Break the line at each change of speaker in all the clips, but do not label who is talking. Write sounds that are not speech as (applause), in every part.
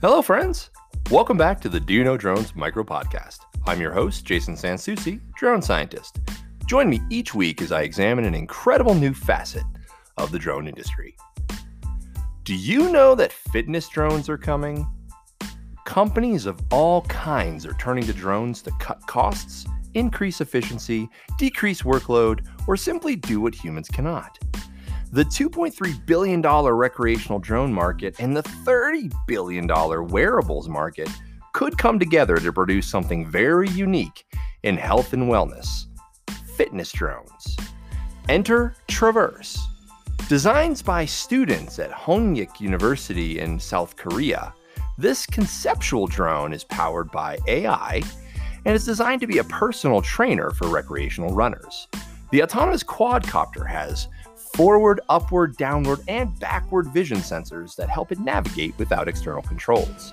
Hello, friends. Welcome back to the Do You Know Drones micro podcast. I'm your host, Jason Sansusi, drone scientist. Join me each week as I examine an incredible new facet of the drone industry. Do you know that fitness drones are coming? Companies of all kinds are turning to drones to cut costs, increase efficiency, decrease workload, or simply do what humans cannot. The $2.3 billion recreational drone market and the $30 billion wearables market could come together to produce something very unique in health and wellness fitness drones. Enter Traverse. Designed by students at Hongik University in South Korea, this conceptual drone is powered by AI and is designed to be a personal trainer for recreational runners. The autonomous quadcopter has forward, upward, downward, and backward vision sensors that help it navigate without external controls.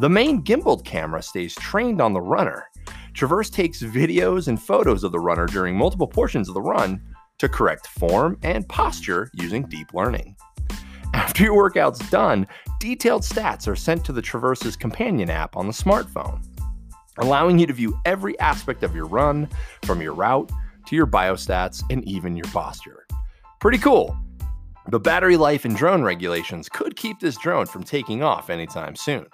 The main gimbaled camera stays trained on the runner. Traverse takes videos and photos of the runner during multiple portions of the run to correct form and posture using deep learning. After your workout's done, detailed stats are sent to the Traverse's companion app on the smartphone, allowing you to view every aspect of your run, from your route to your biostats and even your posture. Pretty cool. The battery life and drone regulations could keep this drone from taking off anytime soon.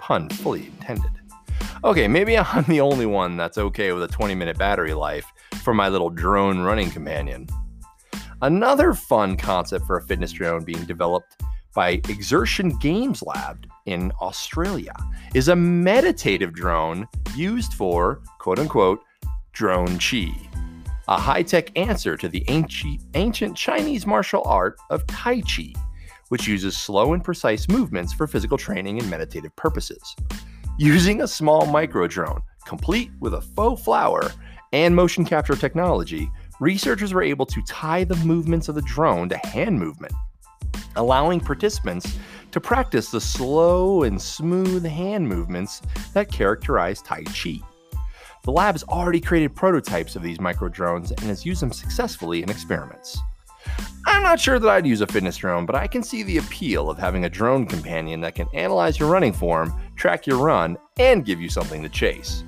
Pun fully intended. Okay, maybe (laughs) I'm the only one that's okay with a 20 minute battery life for my little drone running companion. Another fun concept for a fitness drone being developed by Exertion Games Lab in Australia is a meditative drone used for quote unquote drone chi a high tech answer to the ancient Chinese martial art of Tai Chi, which uses slow and precise movements for physical training and meditative purposes. Using a small micro drone, complete with a faux flower and motion capture technology, researchers were able to tie the movements of the drone to hand movement, allowing participants to practice the slow and smooth hand movements that characterize Tai Chi. The lab has already created prototypes of these micro drones and has used them successfully in experiments. I'm not sure that I'd use a fitness drone, but I can see the appeal of having a drone companion that can analyze your running form, track your run, and give you something to chase.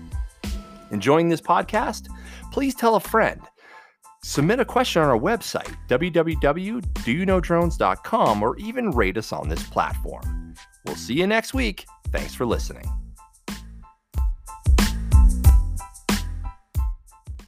Enjoying this podcast? Please tell a friend. Submit a question on our website, www.doyouknowdrones.com, or even rate us on this platform. We'll see you next week. Thanks for listening.